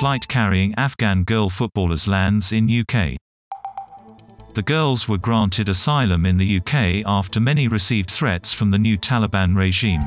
flight carrying Afghan girl footballers lands in UK. The girls were granted asylum in the UK after many received threats from the new Taliban regime.